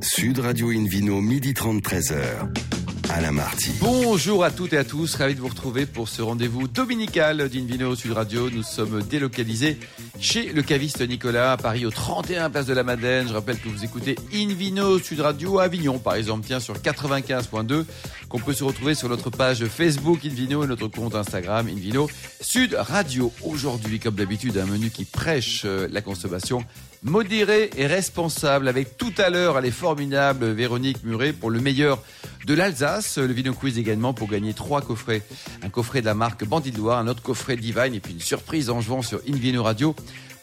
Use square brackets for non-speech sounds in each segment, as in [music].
Sud Radio Invino, midi 30, 13h. Alain Marty. Bonjour à toutes et à tous, ravi de vous retrouver pour ce rendez-vous dominical d'Invino Sud Radio. Nous sommes délocalisés chez le caviste Nicolas à Paris au 31 place de la Madeleine. Je rappelle que vous écoutez Invino Sud Radio à Avignon par exemple, tiens sur 95.2 qu'on peut se retrouver sur notre page Facebook Invino et notre compte Instagram Invino Sud Radio. Aujourd'hui, comme d'habitude, un menu qui prêche euh, la consommation modérée et responsable avec tout à l'heure, elle est formidable, Véronique Muret pour le meilleur de l'Alsace. Le Vino Quiz également pour gagner trois coffrets. Un coffret de la marque Bandit un autre coffret Divine et puis une surprise en jouant sur Invino Radio.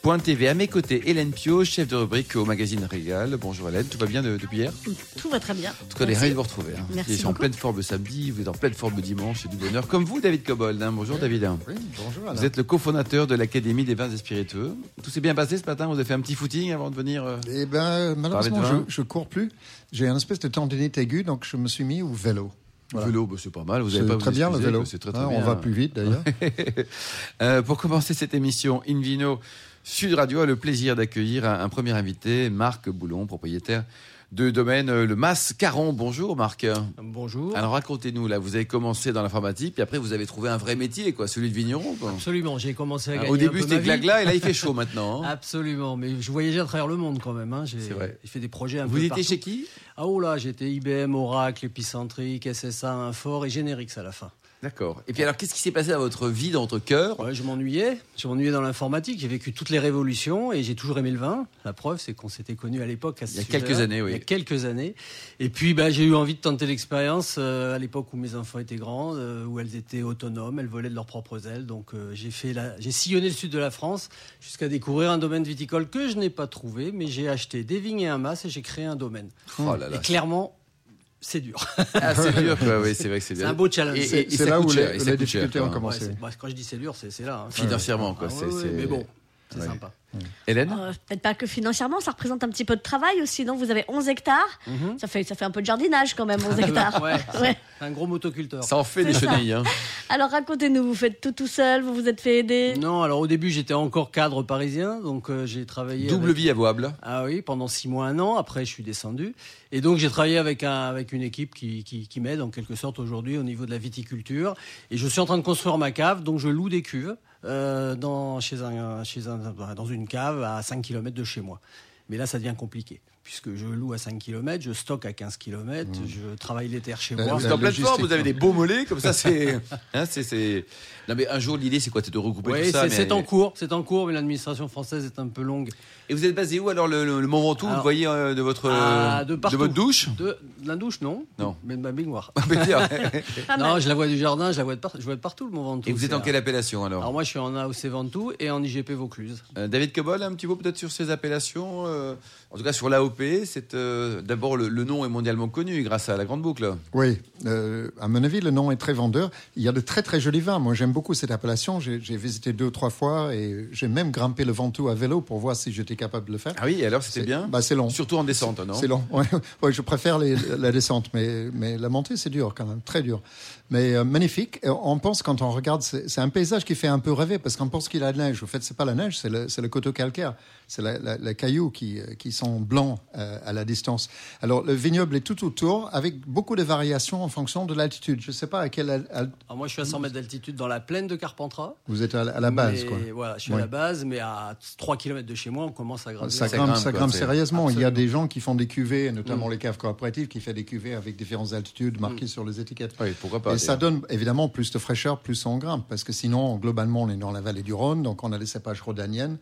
TV. À mes côtés, Hélène Pio, chef de rubrique au magazine Régal. Bonjour Hélène, tout va bien de- depuis hier? Tout va très bien. En tout cas, on est ravis de vous retrouver. hein. Merci Vous êtes en pleine forme samedi, vous êtes en pleine forme dimanche, c'est du bonheur. Comme vous, David Cobold. hein. Bonjour David. Oui, bonjour Alain. Vous êtes le cofondateur de l'Académie des vins et spiritueux. Tout s'est bien passé ce matin Vous avez fait un petit footing avant de venir euh, Eh ben, malheureusement, je, je cours plus. J'ai un espèce de tendinite aiguë, donc je me suis mis au vélo. Voilà. Vélo, bah, c'est pas mal. Vous C'est avez pas très bien le vélo. très, très Hein, bien. On va plus vite d'ailleurs. [laughs] Euh, pour commencer cette émission, Invino Sud Radio a le plaisir d'accueillir un, un premier invité, Marc Boulon, propriétaire de domaine euh, Le Mas Caron. Bonjour Marc. Bonjour. Alors racontez-nous, là, vous avez commencé dans l'informatique, puis après vous avez trouvé un vrai métier, quoi, celui de vigneron. quoi. Absolument, j'ai commencé à gagner Au début c'était glagla et là il fait [laughs] chaud maintenant. hein. Absolument, mais je voyageais à travers le monde quand même. Hein. J'ai C'est vrai. j'ai fait des projets un vous peu étiez partout. chez qui? Ah oh là, j'étais IBM, Oracle, Epicentric, SSA, Infor et Generix à la fin. D'accord. Et puis alors qu'est-ce qui s'est passé dans votre vie, dans votre cœur? Ouais, je m'ennuyais, je m'ennuyais dans l'informatique, j'ai vécu toutes les révolutions et j'ai toujours aimé le vin. La preuve, c'est qu'on s'était connus à l'époque. Il y a quelques années, oui. Il y a quelques années. Et puis, bah, j'ai eu envie de tenter l'expérience euh, à l'époque où mes enfants étaient grands, euh, où elles étaient autonomes, elles volaient de leurs propres ailes. Donc, euh, j'ai fait la... j'ai sillonné le sud de la France jusqu'à découvrir un domaine viticole que je n'ai pas trouvé, mais j'ai acheté des vignes et un mas et j'ai créé un domaine. Oh là là. Et clairement, c'est dur. Ah, c'est dur, [laughs] quoi. Oui, c'est vrai que c'est C'est dur. un beau challenge. Et- et- C'est et c'est là où cher, les, les difficultés ont Ouais, commencé. c'est- bah, quand je dis c'est dur, c'est c'est là. hein. Financièrement, quoi. Ah c'est- ouais, ouais, c'est- mais bon, c'est Ouais. sympa. Hélène Euh, Peut-être pas que financièrement, ça représente un petit peu de travail aussi. Non, vous avez 11 hectares. Mhm. Ça, fait, ça fait un peu de jardinage quand même, 11 hectares. Ouais, [laughs] Ouais. un gros motoculteur. Ça en fait des ça. chenilles. Hein. Alors racontez-nous, vous faites tout tout seul, vous vous êtes fait aider? Non, alors au début j'étais encore cadre parisien, donc euh, j'ai travaillé. Double avec- vie avouable. Ah oui, pendant six mois, un an. Après, je suis descendu. Et donc, j'ai travaillé avec, un, avec une équipe qui, qui, qui m'aide en quelque sorte aujourd'hui au niveau de la viticulture. Et je suis en train de construire ma cave, donc je loue des cuves euh, dans, dans une cave à 5 km de chez moi. Mais là, ça devient compliqué. Puisque je loue à 5 km, je stocke à 15 km, je travaille les terres chez La- moi. Vous êtes en pleine forme, vous avez des beaux mollets, comme ça, c'est. [laughs] hein, c'est- c'est- Non, mais un jour, l'idée, c'est quoi? C'est de regrouper Oui, tout ça. c'est mais- en cours, c'est en cours, mais l'administration française est un peu longue. Et vous êtes basé où alors le, le, le Mont Ventoux Vous voyez euh, de votre de votre douche? De, de la douche, non Non. Mais de ma baignoire. [laughs] Pas [laughs] Non, je la vois du jardin, je la vois de, par- je vois de partout, le Mont Ventoux. Et vous êtes en quelle appellation alors, Alors moi, je suis en AOC Ventoux et en IGP Vaucluse. Euh, David Cobol, un petit mot peut-être sur ces appellations euh, En tout cas, sur euh, d'abord le, le nom est mondialement connu grâce à la Grande Boucle. Oui, euh, à mon avis, le nom est très vendeur. Il y a de très très jolis vins. Moi, j'aime beaucoup cette appellation. J'ai j'ai visité deux ou trois fois et j'ai même grimpé le Ventoux à vélo pour voir si j'étais capable de le faire. Ah oui, et alors c'était C'est- bien bah, c'est long. Surtout en descente, non C'est long. [laughs] Ouais, ouais, je préfère les- la descente, mais, mais la montée, c'est dur quand même, très dur. Mais euh, magnifique. Et on pense, quand on regarde, c'est c'est un paysage qui fait un peu rêver, parce qu'on pense qu'il a de neige. Au fait, c'est pas la neige, c'est le, c'est le coteau calcaire. C'est la, la, la caillou qui, euh, qui sont blancs euh, à la distance. Alors, le vignoble est tout autour, avec beaucoup de variations en fonction de l'altitude. Je sais pas à quelle... al- al- Alors moi, je suis à 100 mètres d'altitude dans la plaine de Carpentras. vous êtes à la, à la base, Mais quoi. Voilà, je suis Oui. à la base, mais à 3 km de chez moi, on commence à gravir. Ça Ça grimpe, grimpe, ça quoi, grimpe c'est- sérieusement. Il y a des gens qui font des cuvées, notamment Mm. les caves coopératives, qui font des cuvées avec différentes altitudes marquées sur les étiquettes. Oui, pourquoi pas Et ça donne évidemment plus de fraîcheur, plus on grimpe, parce que sinon, globalement, on est dans la vallée du Rhône, donc on a des cépages rhodaniennes.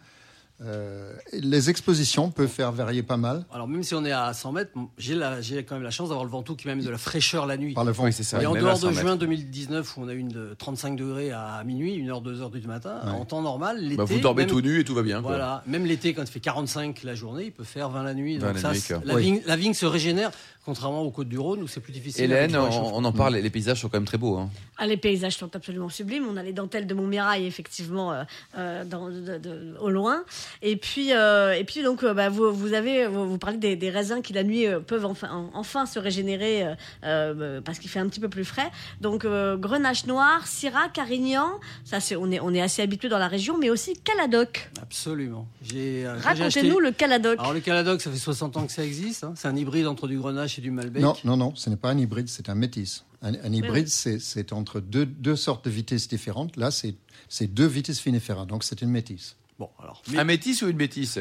Euh, les expositions peuvent faire varier pas mal Alors même si on est à 100 mètres, j'ai quand même la chance d'avoir le Ventoux qui m'amène de la fraîcheur la nuit. par le vent. Oui, c'est ça. Et en dehors 100 de mètres. juin 2019, où on a eu une de 35 degrés à minuit, 1h, 2h du matin, Ouais. en temps normal, l'été. Bah, vous dormez même- tout nu et tout va bien. quoi. Voilà, même l'été, quand il fait 45 la journée, il peut faire 20 la nuit. 20 Donc la ça, nuit, la, Oui. vigne, la vigne se régénère, contrairement aux côtes du Rhône où c'est plus difficile. Hélène, on, en parle, les paysages sont quand même très beaux. Hein. Ah, les paysages sont absolument sublimes. On a les dentelles de Montmirail, effectivement, euh, euh, dans- de- de- au loin. Et puis, euh, et puis donc, euh, bah, vous, vous avez, vous, vous parlez des, des raisins qui la nuit euh, peuvent enfin, en- enfin se régénérer euh, euh, parce qu'il fait un petit peu plus frais. Donc, euh, Grenache noir, Syrah, Carignan, ça c'est, on est, on est assez habitué dans la région, mais aussi Caladoc. Absolument. J'ai, euh, j'ai acheté- Racontez-nous le Caladoc. Alors le Caladoc, ça fait 60 ans que ça existe. hein. C'est un hybride entre du Grenache et du Malbec. Non, non, non, ce n'est pas un hybride, c'est un métis. Un, un hybride, oui. c'est- c'est entre deux, deux sortes de vitesses différentes. Là, c'est c'est deux vitesses vinifera, donc c'est une métisse. Un métis ou une métisse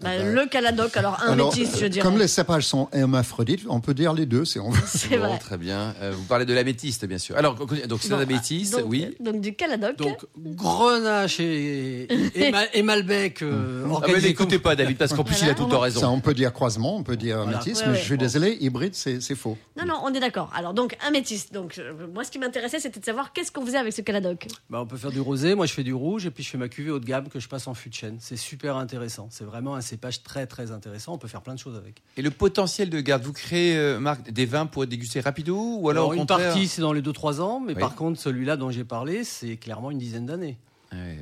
Bah, le Caladoc, alors un Alors, métis, je euh, dirais. Comme les cépages sont hermaphrodites, on peut dire les deux. C'est on- [laughs] C'est Bon, vrai. Très bien. Euh, vous parlez de la métisse, bien sûr. Alors, donc c'est Bon, la ah, métisse, donc, oui. Donc du Caladoc. Donc Grenache et, et, [laughs] Ma- et Malbec euh, Ah, mais n'écoutez pas, David, parce qu'en plus, Voilà. il a tout le temps raison. Ça, on peut dire croisement, on peut dire Voilà. métis, Ouais, mais ouais. je suis désolé, hybride, c'est c'est faux. Non, non, on est d'accord. Alors, donc, un métis. Donc, euh, moi, ce qui m'intéressait, c'était de savoir qu'est-ce qu'on faisait avec ce Caladoc. Bah, on peut faire du rosé, moi je fais du rouge et puis je fais ma cuvée haut de gamme que je passe en fût de chêne. C'est super intéressant. C'est vraiment un cépage très très intéressant. On peut faire plein de choses avec. Et le potentiel de garde, vous créez, euh, Marc, des vins pour être dégustés rapido ou alors, Alors, une contraire partie c'est dans les 2-3 ans, mais Oui. par contre celui-là dont j'ai parlé, c'est clairement une dizaine d'années. Ouais.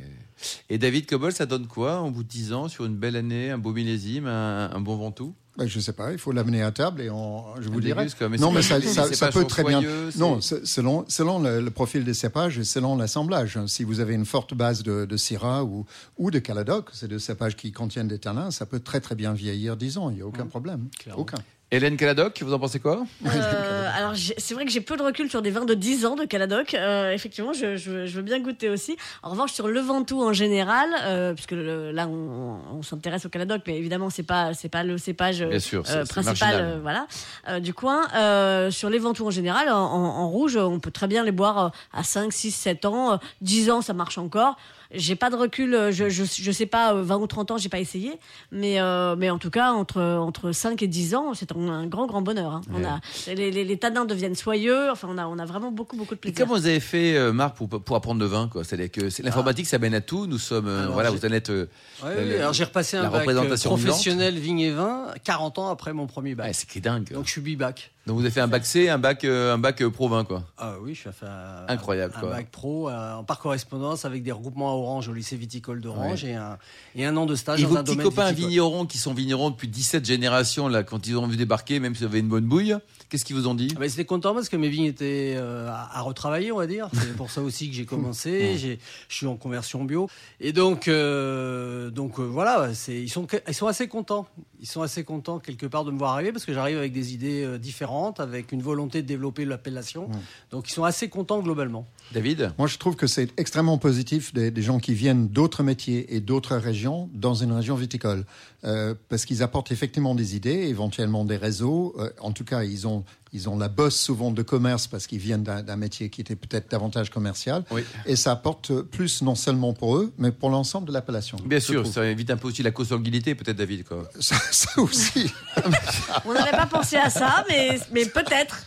Et David Cobol, ça donne quoi en bout de 10 ans sur une belle année, un beau millésime, un, un bon ventoux? Ben, je sais pas, il faut l'amener à table et on, je vous dirai. non, mais ça, [laughs] peut très bien. Non, selon, selon le, le profil des cépages et selon l'assemblage. Si vous avez une forte base de, de Syrah ou, ou de Caladoc, c'est deux cépages qui contiennent des tanins, ça peut très très bien vieillir 10 ans, il n'y a aucun problème. clairement. Aucun. Hélène Caladoc, vous en pensez quoi? Euh, alors, c'est vrai que j'ai peu de recul sur des vins de 10 ans de Caladoc. Euh, effectivement, je, je- je veux bien goûter aussi. En revanche, sur le Ventoux en général, euh, puisque le- là, on, on s'intéresse au Caladoc, mais évidemment, c'est pas, c'est pas le cépage Bien sûr, euh, principal, euh, voilà, euh, du coin. Euh, sur les Ventoux en général, en, en- en rouge, on peut très bien les boire à 5, 6, 7 ans. Euh, 10 ans, ça marche encore. J'ai pas de recul, euh, je, je, je sais pas, euh, 20 ou 30 ans, j'ai pas essayé, mais, euh, mais en tout cas, entre, entre 5 et 10 ans, c'est un, grand, grand bonheur. hein. On a, les, les, les tanins deviennent soyeux, enfin, on a, on a vraiment beaucoup, beaucoup de Et plaisir. comment vous avez fait, euh, Marc, pour, pour apprendre le vin quoi? C'est-à-dire que c'est- l'informatique, ça mène à tout. Nous sommes, euh, Alors, voilà, vous allez être. euh, Ouais, la- oui, alors j'ai repassé un bac euh, professionnel vigne et vin 40 ans après mon premier bac. ouais, c'est qui est dingue. Donc je suis bibac. Donc vous avez fait un bac C, un bac, euh, un bac euh, pro vin, quoi. Ah oui, je suis fait un, Incroyable, un quoi. bac pro euh, en par correspondance avec des regroupements à Orange au lycée viticole d'Orange et, un, et un an de stage Et dans vos un petits domaine copains viticole. vignerons qui sont vignerons depuis 17 générations, là, quand ils ont vu débarquer, même si vous avez une bonne bouille, qu'est-ce qu'ils vous ont dit? Ah ben, C'était content parce que mes vignes étaient euh, à, à retravailler, on va dire. C'est pour ça aussi que j'ai commencé. [laughs] J'ai- Je suis en conversion bio. Et donc, donc voilà, c'est- ils sont, ils sont assez contents. Ils sont assez contents quelque part de me voir arriver parce que j'arrive avec des idées euh, différentes, avec une volonté de développer l'appellation. Donc ils sont assez contents globalement. David Moi, je trouve que c'est extrêmement positif des, des gens qui viennent d'autres métiers et d'autres régions dans une région viticole, Euh, parce qu'ils apportent effectivement des idées, éventuellement des réseaux. Euh, en tout cas, ils ont ils ont la bosse souvent de commerce parce qu'ils viennent d'un métier qui était peut-être davantage commercial. Oui. Et ça apporte plus non seulement pour eux, mais pour l'ensemble de l'appellation. Bien sûr, trouve. ça évite un peu aussi la consanguinité, peut-être, David. Quoi. Ça, ça aussi. [laughs] On n'avait pas pensé à ça, mais, mais peut-être.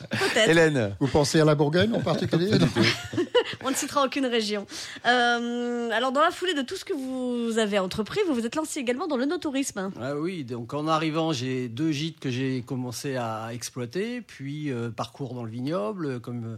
Hélène Vous pensez à la Bourgogne en particulier? Non. On ne citera aucune région. Euh, alors, dans la foulée de tout ce que vous avez entrepris, vous vous êtes lancé également dans le no-tourisme. Ah oui, donc en arrivant, j'ai deux gîtes que j'ai commencé à exploiter, puis euh, parcours dans le vignoble, comme euh,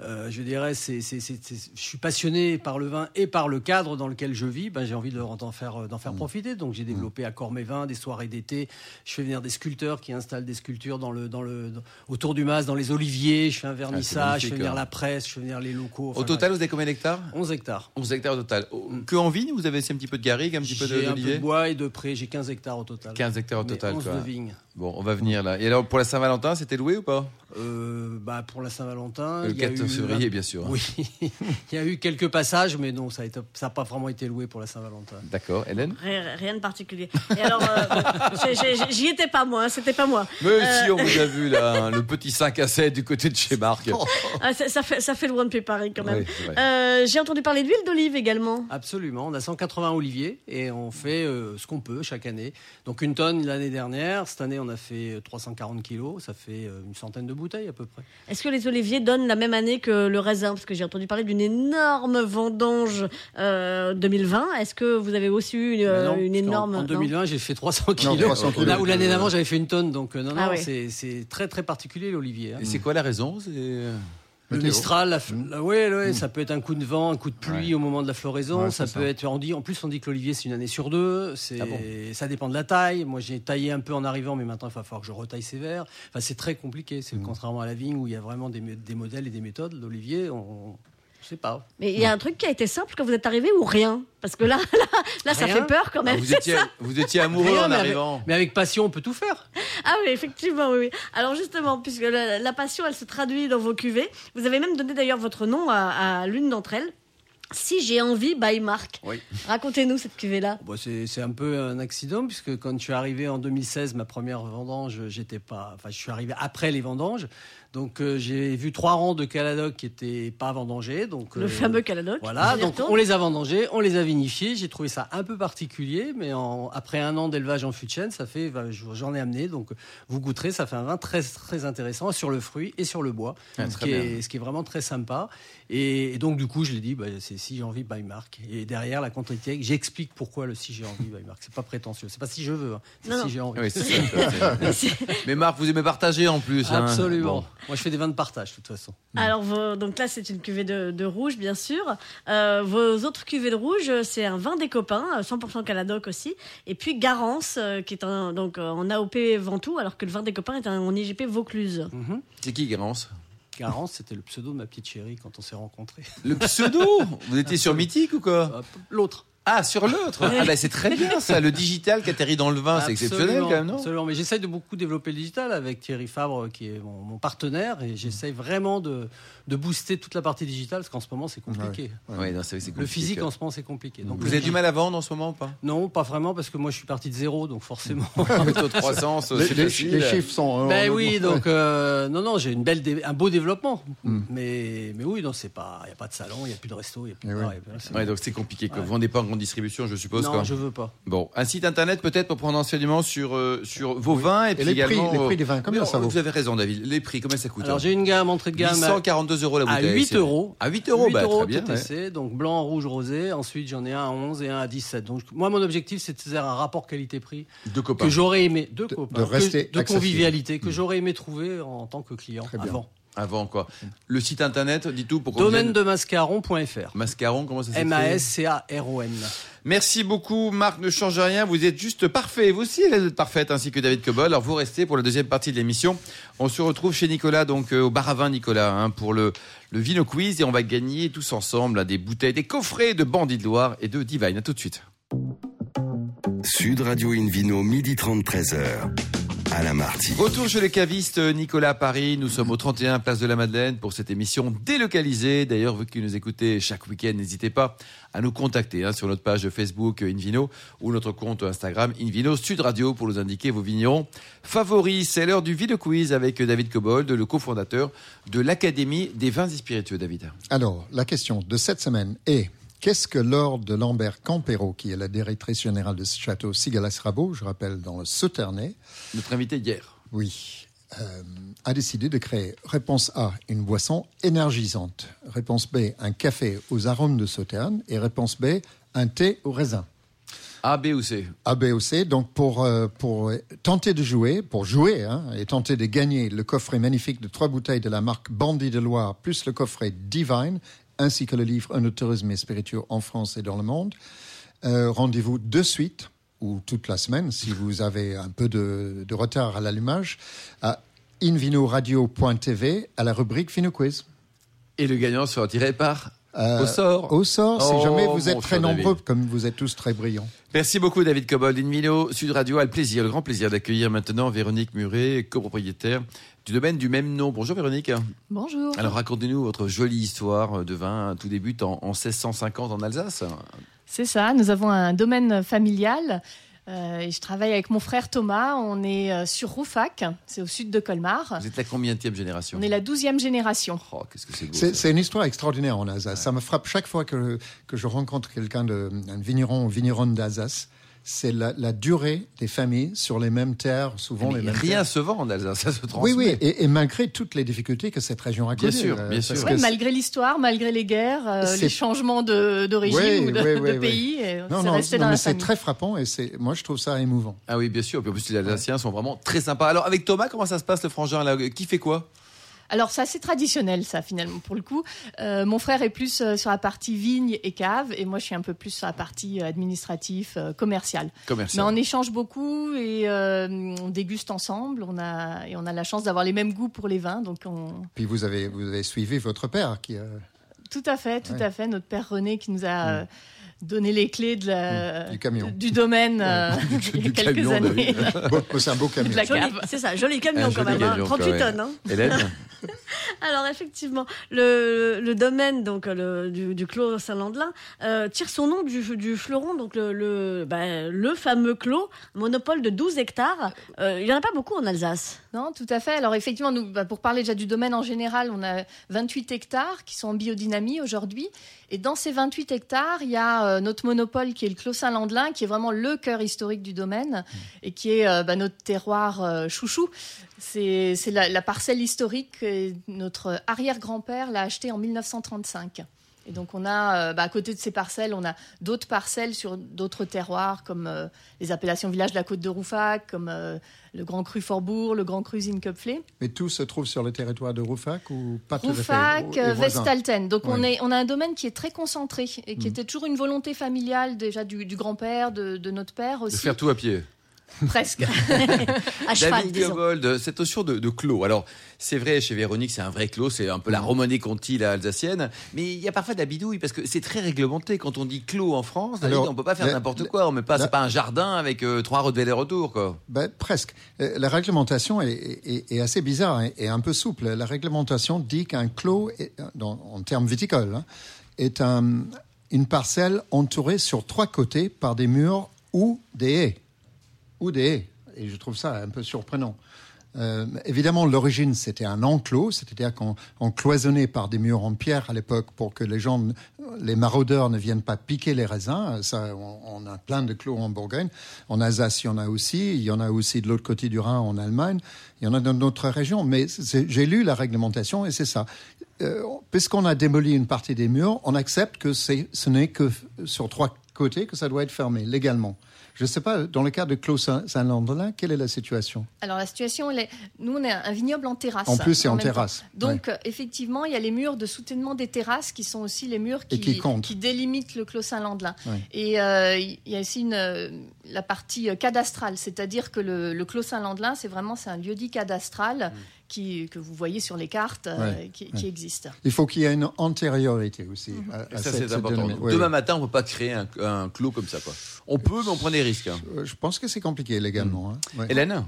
je dirais, c'est, je suis passionné par le vin et par le cadre dans lequel je vis. Ben, j'ai envie de, d'en faire, d'en faire profiter. Donc j'ai développé à Cormévin des soirées d'été. Je fais venir des sculpteurs qui installent des sculptures dans le, dans le, dans- autour du mas, dans les oliviers. Je fais un vernissage, je fais venir hein. la presse, je fais venir les locaux. Au total, bref, vous avez combien d'hectares 11 hectares. 11 hectares au total. Oh, Que en vigne Vous avez un petit peu de garrigue, un petit peu de- J'ai un peu d'olivier de bois et de pré, j'ai 15 hectares au total. 15 hectares au Mais total. 11 quoi. de vignes. Bon, on va venir là. Et alors, pour la Saint-Valentin, c'était loué ou pas? Euh, bah pour la Saint-Valentin, Le il y a 14 eu février, bien sûr. Oui, [laughs] il y a eu quelques passages, mais non, ça n'a pas vraiment été loué pour la Saint-Valentin. D'accord, Hélène? Rien, rien de particulier. Et alors, euh, j'y étais pas moi, hein, c'était pas moi. Mais si, on vous a [laughs] vu là, hein, le petit 5 à 7 du côté de chez Marc. Ah, ça, ça fait, ça fait loin depuis Paris quand même. Oui. Euh, j'ai entendu parler d'huile d'olive également. Absolument, on a 180 oliviers et on fait euh, ce qu'on peut chaque année. Donc une tonne l'année dernière, cette année on a fait 340 kilos, ça fait euh, une centaine de bouteilles à peu près. Est-ce que les oliviers donnent la même année que le raisin? Parce que j'ai entendu parler d'une énorme vendange euh, 2020. Est-ce que vous avez aussi eu une, non, parce qu'en- énorme. En, non 2020, j'ai fait 300 kilos. 300 kilos. Là où l'année d'avant j'avais fait une tonne, donc euh, non, non, Ah oui. c'est- c'est très très particulier l'olivier. hein. Et c'est quoi la raison? C'est- Le. Mistral, la f- la- ouais, ouais, ça peut être un coup de vent, un coup de pluie Ouais. au moment de la floraison. Ouais, ça peut ça. être, on dit, en plus, on dit que l'olivier c'est une année sur deux. C'est, Ah bon ça dépend de la taille. Moi, j'ai taillé un peu en arrivant, mais maintenant il va falloir que je retaille sévère. Enfin, c'est très compliqué. C'est contrairement à la vigne où il y a vraiment des, modèles et des méthodes. L'olivier, on, je sais pas. Mais il y a un truc qui a été simple quand vous êtes arrivé ou rien? Parce que là, [laughs] là, là ça fait peur quand Ah, même. vous, étiez, [laughs] vous étiez amoureux Rien, en mais avec- arrivant. Mais avec passion, on peut tout faire. Ah oui, effectivement, oui, oui. Alors justement, puisque la, la passion, elle se traduit dans vos cuvées, vous avez même donné d'ailleurs votre nom à, à l'une d'entre elles. Si j'ai envie, by Marc. Oui. Racontez-nous cette cuvée-là. Bon, c'est c'est un peu un accident puisque quand je suis arrivé en 2016, ma première vendange, j'étais pas. Enfin, je suis arrivé après les vendanges, donc euh, j'ai vu trois rangs de Caladoc qui étaient pas vendangés. Donc Le euh, fameux Caladoc. Voilà, donc on les a vendangés, on les a vinifiés. J'ai trouvé ça un peu particulier, mais en- après un an d'élevage en fût de chêne, ça fait, bah, j'en ai amené. Donc vous goûterez, ça fait un vin très très intéressant sur le fruit et sur le bois, Ah, ce, qui est, ce qui est vraiment très sympa. Et, et donc du coup, je l'ai dit, bah, c'est si j'ai envie by Marc. Et derrière la quantité, j'explique pourquoi le si j'ai envie by Marc. C'est pas prétentieux, c'est pas si je veux, hein. c'est si j'ai envie. Oui, ça. [laughs] Mais Marc, vous aimez partager en plus. hein. Absolument. Bon. Moi, je fais des vins de partage, de toute façon. Alors, vos- donc là, c'est une cuvée de, de rouge, bien sûr. Euh, vos autres cuvées de rouge, euh, c'est un vin des copains, euh, 100% Caladoc aussi. Et puis Garance, euh, qui est un- donc, euh, en AOP Ventoux, alors que le vin des copains est un, en IGP Vaucluse. Mhm. C'est qui, Garance? C'était le pseudo de ma petite chérie quand on s'est rencontrés. Le pseudo? Vous étiez sur Mythique ou quoi? Hop, L'autre. Ah, sur l'autre Ah bah c'est très bien ça, le digital qui atterrit dans le vin, c'est exceptionnel quand même, non? Absolument, mais j'essaye de beaucoup développer le digital avec Thierry Fabre qui est mon, mon partenaire et j'essaye vraiment de, de booster toute la partie digitale parce qu'en ce moment c'est compliqué. Ouais, non, c'est c'est Le compliqué, physique en ce moment c'est compliqué. Donc Vous avez du mal à vendre en ce moment ou pas? Non, pas vraiment parce que moi je suis parti de zéro donc forcément. [laughs] Le taux de croissance, Les, c'est les- facile. les chiffres sont. Ben euh, oui, ouais. donc euh, non non, j'ai une belle dé- un beau développement. Hmm. Mais mais oui, non, c'est pas il y a pas de salon, il y a plus de resto, il y a plus de Eh bar, oui. a plus- Ouais, donc c'est compliqué. Vous vendez pas en grande distribution, je suppose. Non, quoi. je veux pas. Bon, un site internet peut-être pour prendre enseignement sur euh, sur vos vins et, puis les prix- également les euh, prix des vins, combien ça vaut Vous avez raison, David. Les prix, combien ça coûte Alors hein j'ai une gamme entrée de gamme à- 842 euros la à bouteille. 8 c'est- euros. À 8 euros, 8 bah, euros très bien. TTC, donc blanc, rouge, rosé. Ensuite, j'en ai un à 11 et un à 17. Donc, moi, mon objectif, c'est de faire un rapport qualité-prix. Deux que j'aurais aimé, de, De- copains, de que- convivialité, que j'aurais aimé trouver en tant que client avant. Avant quoi Le site internet, dis tout pour Domaine vienne- de mascaron.fr. Mascaron, comment ça s'écrit M-A-S-C-A-R-O-N. Merci beaucoup, Marc. Ne change rien. Vous êtes juste parfait. Vous aussi, elle est parfaite, ainsi que David Cobol. Alors, vous restez pour la deuxième partie de l'émission. On se retrouve chez Nicolas, donc euh, au bar à vin Nicolas, hein, pour le, le Vino Quiz. Et on va gagner tous ensemble là, des bouteilles, des coffrets de Bandit de Loire et de Divine. À tout de suite. Sud Radio Invino, midi 30, 13h. Alain Marty. Retour chez le caviste Nicolas à Paris. Nous sommes au 31 Place de la Madeleine pour cette émission délocalisée. D'ailleurs, vous qui nous écoutez chaque week-end, n'hésitez pas à nous contacter hein, sur notre page Facebook Invino ou notre compte Instagram Invino Sud Radio pour nous indiquer vos vignerons favoris. C'est l'heure du Vino Quiz avec David Cobold, le cofondateur de l'Académie des vins et spiritueux. David. Alors, la question de cette semaine est qu'est-ce que Lord de Lambert Campero, qui est la directrice générale de ce château Sigalas-Rabot, je rappelle dans le Sauternay, Notre invité hier. oui, euh, a décidé de créer Réponse A, une boisson énergisante. Réponse B, un café aux arômes de Sauterne. Et réponse B, un thé au raisin. A, B ou C? A, B ou C. Donc, pour, euh, pour tenter de jouer, pour jouer hein, et tenter de gagner le coffret magnifique de trois bouteilles de la marque Bandit de Loire, plus le coffret Divine, ainsi que le livre Un tourisme et spiritueux en France et dans le monde, euh, rendez-vous de suite ou toute la semaine, si vous avez un peu de, de retard à l'allumage, à invinoradio.tv à la rubrique Vino Quiz. Et le gagnant sera tiré par Euh, au sort. Au sort, si Oh, jamais vous êtes très nombreux, David. comme vous êtes tous très brillants. Merci beaucoup David Cobold. Invino Sud Radio a le plaisir, le grand plaisir d'accueillir maintenant Véronique Muret, copropriétaire du domaine du même nom. Bonjour Véronique. Bonjour. Alors racontez-nous votre jolie histoire de vin. Tout débute en, en 1650 en Alsace. C'est ça, nous avons un domaine familial. Euh, et je travaille avec mon frère Thomas. On est euh, sur Roufac, c'est au sud de Colmar. Vous êtes la combienième génération On est la douzième génération. Oh, qu'est-ce que c'est beau. C'est une histoire extraordinaire en Alsace. Ça me frappe chaque fois que, que je rencontre quelqu'un, de, un vigneron ou vigneronne d'Alsace. C'est la, la durée des familles sur les mêmes terres, souvent Mais les mêmes rien terres. se vend en Alsace, ça se transmet. Oui, oui, et, et malgré toutes les difficultés que cette région a Bien connues. sûr, euh, bien sûr. Ouais, c'est- malgré l'histoire, malgré les guerres, euh, les changements de, de régime Oui, ou de, oui, de oui, oui. pays, et Non, c'est non, resté non, dans mais la c'est famille. très frappant et c'est, moi je trouve ça émouvant. Ah oui, bien sûr. Puis en plus, les Alsaciens sont vraiment très sympas. Alors avec Thomas, comment ça se passe le frangin là? Qui fait quoi? Alors c'est assez traditionnel ça finalement pour le coup. Euh, mon frère est plus euh, sur la partie vigne et cave et moi je suis un peu plus sur la partie euh, administrative, euh, commerciale. Commercial. Mais on échange beaucoup et euh, on déguste ensemble. On a et on a la chance d'avoir les mêmes goûts pour les vins, donc on. Puis vous avez, vous avez suivi votre père qui Tout à fait, tout Ouais. à fait. Notre père René qui nous a euh, donné les clés de la, Mm. Du camion. du domaine euh, [laughs] il y a quelques camion, bah années. C'est un beau camion. C'est ça, joli camion Un quand joli même, hein, camion, 38 quand même. tonnes. hein. Hélène? [laughs] Alors effectivement, le, le domaine donc le, du, du clos Saint-Landelin euh, tire son nom du, du fleuron, donc le, le, bah, le fameux clos, monopole de 12 hectares. Euh, il y en a pas beaucoup en Alsace. Non, tout à fait. Alors effectivement, nous, bah, pour parler déjà du domaine en général, on a 28 hectares qui sont en biodynamie aujourd'hui. Et dans ces 28 hectares, il y a euh, notre monopole qui est le Clos Saint-Landelin, qui est vraiment le cœur historique du domaine et qui est euh, bah, notre terroir euh, chouchou. C'est c'est la, la parcelle historique que notre arrière-grand-père l'a achetée en 1935. Et donc on a, euh, bah, à côté de ces parcelles, on a d'autres parcelles sur d'autres terroirs, comme euh, les appellations villages de la côte de Roufac, comme euh, le Grand Cru Forbourg, le Grand Cru Zinkopflé. Mais tout se trouve sur le territoire de Roufac ou pas tout Roufac, voisins. Vestalten. Donc on, Ouais. est, on a un domaine qui est très concentré et qui Mm. était toujours une volonté familiale déjà du, du grand-père, de, de notre père De aussi. faire tout à pied. Presque. [laughs] À cheval, David. Gobold, cette notion de, de clos. Alors, c'est vrai, chez Véronique, c'est un vrai clos, c'est un peu la Romanée Conti, la alsacienne. Mais il y a parfois de la bidouille, parce que c'est très réglementé. Quand on dit clos en France, David, Alors, on peut pas faire n'importe quoi. On met pas, la- c'est pas un jardin avec euh, trois routes de retour, quoi. Ben, presque. Euh, La réglementation est, est- est assez bizarre et, et un peu souple. La réglementation dit qu'un clos, est- dans- en termes viticoles, hein, est un- une parcelle entourée sur trois côtés par des murs ou des haies. Ou des haies. Et je trouve ça un peu surprenant. Euh, évidemment, l'origine, c'était un enclos, c'est-à-dire qu'on on cloisonnait par des murs en pierre à l'époque pour que les gens, les maraudeurs ne viennent pas piquer les raisins. Ça, on, a plein de clos en Bourgogne. En Alsace, il y en a aussi. Il y en a aussi de l'autre côté du Rhin, en Allemagne. Il y en a dans d'autres régions. Mais j'ai lu la réglementation et c'est ça. Euh, Puisqu'on a démoli une partie des murs, on accepte que ce n'est que sur trois côtés que ça doit être fermé légalement. Je ne sais pas, dans le cas de Clos Saint- Saint-Landelin, quelle est la situation? Alors la situation, elle est... nous on est un vignoble en terrasse. En plus, c'est en temps. terrasse. Donc euh, effectivement, il y a les murs de soutènement des terrasses qui sont aussi les murs qui, délimitent le Clos Saint-Landelin. Ouais. Et euh, il y a aussi une, euh, la partie cadastrale, c'est-à-dire que le, le Clos Saint-Landelin, c'est vraiment c'est un lieu-dit cadastral qui, que vous voyez sur les cartes euh. Ouais, qui, ouais. qui existe. Il faut qu'il y ait une antériorité aussi. à- à Et ça, c'est important. Demain matin, on peut pas créer un, un clos comme ça, quoi. On peut, mais on prend des risques. hein. Euh, Je pense que c'est compliqué légalement. hein. Ouais. Hélène?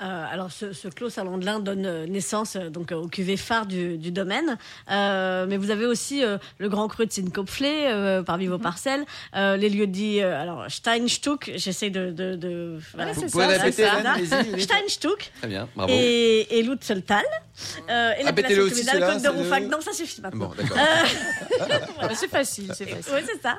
Alors, ce, ce clos Saint-Landelin donne euh, naissance euh, donc euh, au cuvée phare du, du domaine. Euh, mais vous avez aussi euh, le Grand Cru de Zinkopflé euh, parmi vos parcelles. Euh, les lieux dits, euh, alors Steinstuck, j'essaie de, de, de voilà, Vous pouvez ça, répéter. Steinstuck Très bien, bravo. et, et Lutzeltal. Euh, et Ah, l'appellation mettez-le aussi, communale Côte de le- Roufac. Non, ça suffit maintenant. Bon, d'accord. [laughs] C'est facile, c'est [laughs] facile. Oui, c'est ça.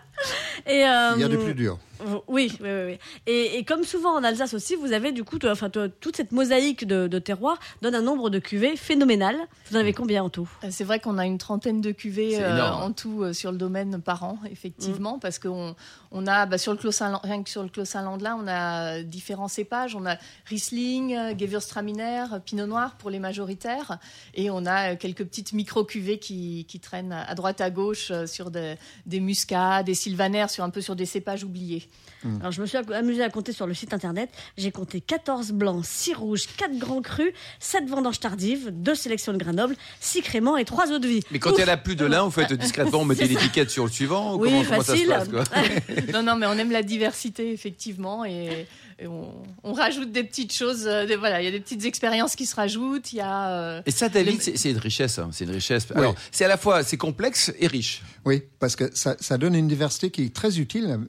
Et, euh, Il y a des plus durs. Oui, oui, oui. Et, et comme souvent en Alsace aussi, vous avez du coup, enfin, toute cette mosaïque de, de terroirs donne un nombre de cuvées phénoménal. Vous en avez combien en tout? Euh, C'est vrai qu'on a une trentaine de cuvées euh, en tout euh, sur le domaine par an, effectivement, parce qu'on on a bah, sur le Clos Saint rien que sur le Clos Saint-Landelin, on a différents cépages. On a Riesling, Gewürztraminer, Pinot Noir pour les majoritaires, et on a quelques petites micro cuvées qui, qui traînent à droite à gauche sur des, des muscats, des sylvanaires, sur un peu sur des cépages oubliés. Alors, je me suis amusée à compter sur le site internet. J'ai compté 14 blancs, 6 rouges, 4 grands crus, 7 vendanges tardives, 2 sélections de Grenoble, 6 créments et 3 eaux de vie. Mais quand il y en a plus de l'un, vous faites [laughs] discrètement, vous mettez l'étiquette sur le suivant ou Oui, comment, comment ça se facile. passe quoi [laughs] [laughs] non, non, mais on aime la diversité, effectivement, et, et on, on rajoute des petites choses. euh, des- voilà, il y a des petites expériences qui se rajoutent. Il y a. euh, Et ça, David, Les- c'est c'est une richesse. hein, C'est une richesse. Oui. Alors, c'est à la fois c'est complexe et riche. Oui, parce que ça, ça donne une diversité qui est très utile.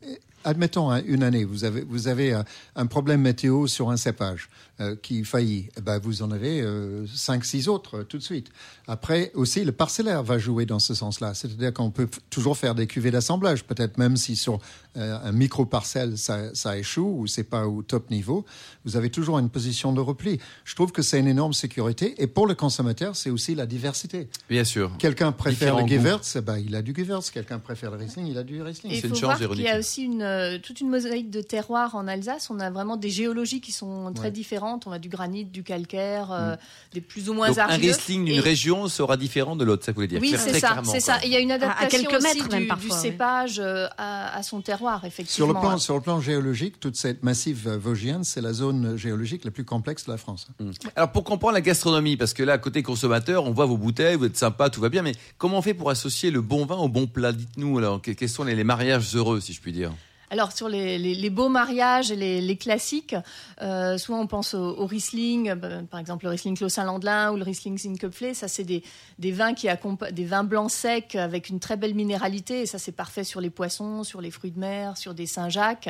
Admettons hein, une année, vous avez, vous avez un, un problème météo sur un cépage euh, qui faillit. Eh ben, vous en avez euh, cinq, six autres euh, tout de suite. Après aussi, le parcellaire va jouer dans ce sens-là. C'est-à-dire qu'on peut toujours faire des cuvées d'assemblage, peut-être même si sur euh, un micro parcelle ça, ça échoue ou c'est pas au top niveau, vous avez toujours une position de repli. Je trouve que c'est une énorme sécurité et pour le consommateur, c'est aussi la diversité. Bien sûr. Quelqu'un préfère Différents le. Gewürz, eh ben, il a du Gewürz. Quelqu'un préfère le Riesling, il a du Riesling. et il C'est une chance, voir qu'il y a aussi une, euh, toute une mosaïque de terroirs en Alsace. On a vraiment des géologies qui sont très Ouais. différentes. On a du granit, du calcaire, euh, des plus ou moins Donc un argileux. Riesling d'une Et- région sera différent de l'autre, ça voulait dire. Oui, Très- c'est très ça, clairement, c'est ça. Il y a une adaptation quelques aussi mètres même du, parfois, du cépage euh, à, à son terroir, Sur effectivement. le, plan, sur le plan géologique, toute cette massive euh, vosgienne, c'est la zone géologique la plus complexe de la France. Alors pour comprendre la gastronomie, parce que là, côté consommateur, on voit vos bouteilles, vous êtes sympa, tout va bien, mais comment on fait pour associer le bon vin au bon plat? Dites-nous alors, que- quels sont les, les mariages heureux, si je puis dire? Alors sur les, les- les beaux mariages et les, les classiques, euh, souvent on pense au, au Riesling, euh, bah, par exemple le Riesling Clos Saint-Landelin ou le Riesling Sinkepflé. Ça c'est des, des vins qui des vins blancs secs avec une très belle minéralité et ça c'est parfait sur les poissons, sur les fruits de mer, sur des Saint-Jacques.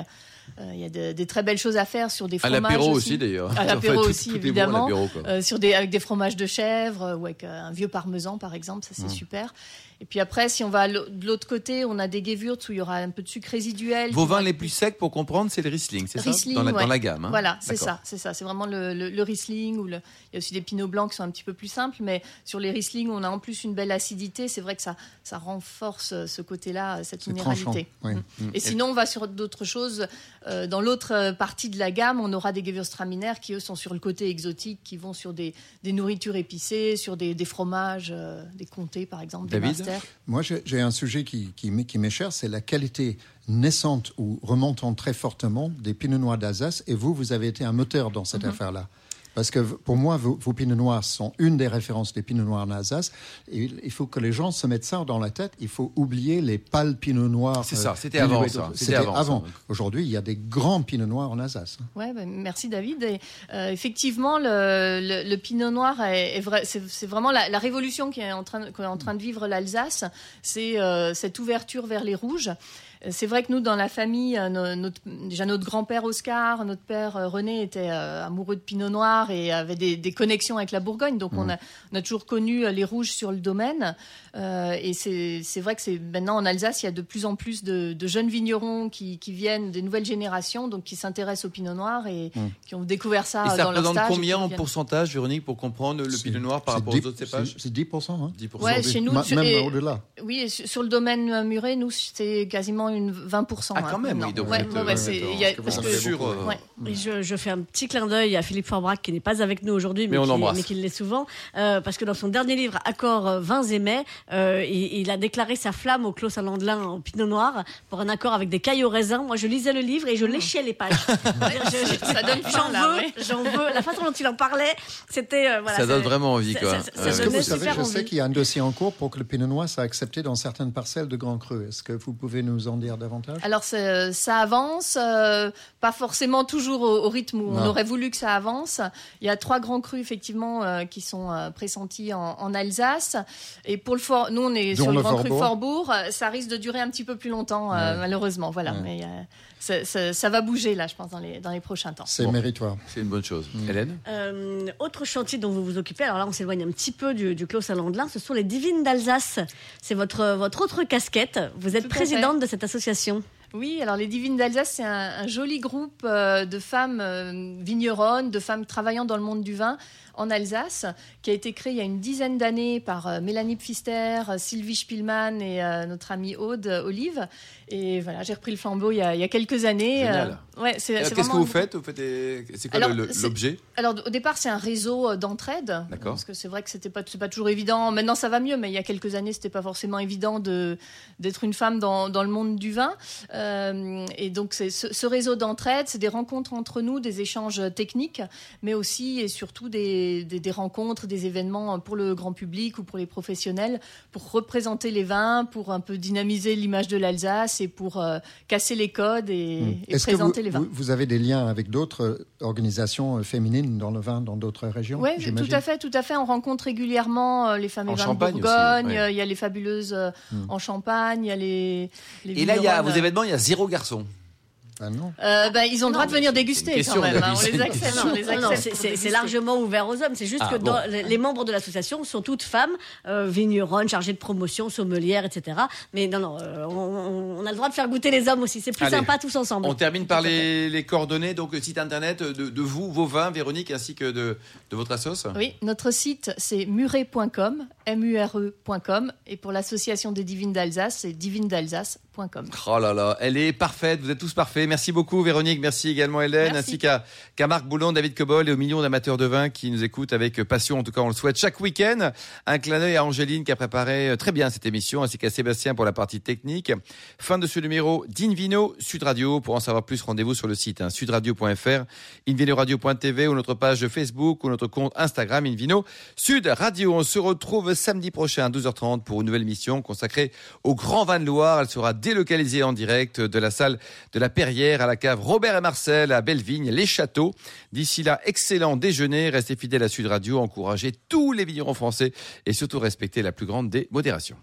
Euh, Il y a de- des très belles choses à faire sur des À fromages l'apéro aussi, d'ailleurs. À [laughs] l'apéro aussi tout est bon à évidemment. Euh, sur des, avec des fromages de chèvre ou avec un vieux parmesan par exemple, ça c'est Mmh. super. Et puis après, si on va de l'autre côté, on a des Gewürz où il y aura un peu de sucre résiduel. Vos vins les plus secs, pour comprendre, c'est le Riesling, c'est ça dans la, dans ouais. la gamme. hein Voilà, c'est ça, c'est ça. C'est vraiment le, le- le Riesling ou le... il y a aussi des Pinots blancs qui sont un petit peu plus simples, mais sur les Riesling, on a en plus une belle acidité. C'est vrai que ça, ça renforce euh, ce côté-là, cette C'est tranchant. minéralité. oui. Mm. Et sinon, on va sur d'autres choses. Euh, dans l'autre euh, partie de la gamme, on aura des Gewürztraminer qui, eux, sont sur le côté exotique, qui vont sur des, des nourritures épicées, sur des, des fromages, euh, des comtés, par exemple, David des Moi, j'ai un sujet qui, qui, m'est- qui m'est cher, c'est la qualité naissante ou remontant très fortement des pinots noirs d'Alsace. Et vous, vous avez été un moteur dans cette affaire-là. Parce que pour moi, vos, vos pinots noirs sont une des références des pinots noirs en Alsace. Et il- il faut que les gens se mettent ça dans la tête. Il faut oublier les pâles pinots noirs. C'est ça, euh, c'était avant, dilués ça. d'autres- C'était avant, ça. Aujourd'hui, il y a des grands pinots noirs en Alsace. Ouais, ben, merci David. Et, euh, effectivement, le, le- le Pinot Noir est, est vrai, c'est, vraiment la, la révolution qui est en train, qu'est en train de vivre l'Alsace. C'est euh, cette ouverture vers les rouges. Euh, C'est vrai que nous, dans la famille, euh, notre, déjà notre grand-père Oscar, notre père euh, René était euh, amoureux de Pinot Noir et avait des, des connexions avec la Bourgogne. Donc on, a, on a toujours connu les rouges sur le domaine. Euh, et c'est, vrai que c'est maintenant en Alsace, il y a de plus en plus de, de jeunes vignerons qui, qui viennent, des nouvelles générations, donc qui s'intéressent au Pinot Noir et qui ont découvert ça, Et ça dans leur représente combien en pourcentage, Véronique, pour comprendre le pinot noir par rapport 10 aux autres cépages C'est c'est 10%. Hein 10%. Ouais, chez nous, Ma- même au-delà. Oui, et sur sur le domaine muret, nous, c'est quasiment une 20%. Ah, quand hein, même, maintenant. oui, donc Ouais, euh, ouais, c'est- il y a- parce que en euh, ouais. Et je, je fais un petit clin d'œil à Philippe Forbrac qui n'est pas avec nous aujourd'hui, Mais mais, on qui, l'embrasse. mais qui l'est souvent, euh, parce que dans son dernier livre, Accords euh, vins et mets, euh, il, il a déclaré sa flamme au Clos Saint-Landelin au Pinot Noir pour un accord avec des cailles au raisin. Moi, je lisais le livre et je léchais les pages. [laughs] Je- je- Ça donne faim, J'en là, veux, ouais. j'en veux. La façon dont il en parlait, c'était euh, voilà. Ça donne vraiment envie, ça- quoi. ça- ça Ouais. Est-ce que vous savez, je sais qu'il y a un dossier en cours pour que le Pinot Noir soit accepté dans certaines parcelles de Grand Cru. Est-ce que vous pouvez nous en dire davantage? Alors c'est- ça avance, euh, pas forcément toujours au, au rythme où on aurait voulu que ça avance. Il y a trois grands crus effectivement euh, qui sont euh, pressentis en, en Alsace. Et pour le fort, nous on est Dont sur le le grand cru Forbourg. Forbourg. euh, Ça risque de durer un petit peu plus longtemps euh, Ouais. malheureusement. Voilà, Ouais. mais euh, ça, ça- ça va bouger là, je pense dans les dans les prochains temps. C'est Bon. méritoire. C'est une bonne chose. Mm. Hélène Euh, autre chantier dont vous vous occupez, alors là on s'éloigne un petit peu du, du Clos Saint-Landelin, ce sont les Divines d'Alsace. C'est votre, votre autre casquette. Vous êtes Tout présidente de cette association. Oui, alors les Divines d'Alsace, c'est un, un joli groupe euh, de femmes euh, vigneronnes, de femmes travaillant dans le monde du vin en Alsace, qui a été créé il y a une dizaine d'années par euh, Mélanie Pfister, euh, Sylvie Spielmann et euh, notre amie Aude Olive. Et voilà, j'ai repris le flambeau il y a, il y a quelques années. Génial. Ouais, c'est, Qu'est-ce que vous faites Vous faites des- C'est quoi Alors, le- l'objet? alors au départ c'est un réseau d'entraide. D'accord. Parce que c'est vrai que c'était pas c'est pas toujours évident. Maintenant ça va mieux, mais il y a quelques années c'était pas forcément évident de d'être une femme dans, dans le monde du vin. Euh, et donc c'est ce, ce réseau d'entraide, c'est des rencontres entre nous, des échanges techniques, mais aussi et surtout des, des, des rencontres, des événements pour le grand public ou pour les professionnels, pour représenter les vins, pour un peu dynamiser l'image de l'Alsace et pour euh, casser les codes et, et Hmm. Que vous, présenter les vins. vous, vous avez des liens avec d'autres euh, organisations euh, féminines dans le vin dans d'autres régions Oui, tout à fait, tout à fait. On rencontre régulièrement les femmes En et vins de Champagne aussi, Bourgogne. ouais. euh, Il y a les fabuleuses euh, en Champagne. Il y a les. les Et là, il y a, à vos événements, il y a zéro garçon. Ah non. Euh, bah, ils ont le droit de venir déguster quand même. hein, on les accepte. C'est- largement ouvert aux hommes. C'est juste Ah, que bon. dans- les, les membres de l'association sont toutes femmes, euh, vigneronnes, chargées de promotion, sommelières, etc. Mais non, non, euh, on, on a le droit de faire goûter les hommes aussi. C'est plus Allez. sympa tous ensemble. On termine par les, les coordonnées, donc le site internet de, de vous, vos vins, Véronique, ainsi que de, de votre assoce. Oui, notre site c'est muret.com, M-U-R-E.com, et pour l'association des divines d'Alsace, c'est divinesdalsace.com. Oh là là, elle est parfaite, vous êtes tous parfaits. Merci beaucoup Véronique, merci également Hélène, Merci. ainsi qu'à Marc Boulon, David Cobol et aux millions d'amateurs de vin qui nous écoutent avec passion, en tout cas on le souhaite chaque week-end. Un clin d'œil à Angéline qui a préparé euh, très bien cette émission, ainsi qu'à Sébastien pour la partie technique. Fin de ce numéro d'Invino Sud Radio. Pour en savoir plus, rendez-vous sur le site hein, sudradio.fr, invinoradio.tv ou notre page Facebook ou notre compte Instagram Invino Sud Radio. On se retrouve samedi prochain à 12h30 pour une nouvelle émission consacrée au Grand Vin de Loire. Elle sera délocalisée en direct de la salle de la À la cave Robert et Marcel à Bellevigne, les châteaux. D'ici là, excellent déjeuner. Restez fidèles à Sud Radio. Encouragez tous les vignerons français et surtout respectez la plus grande des modérations.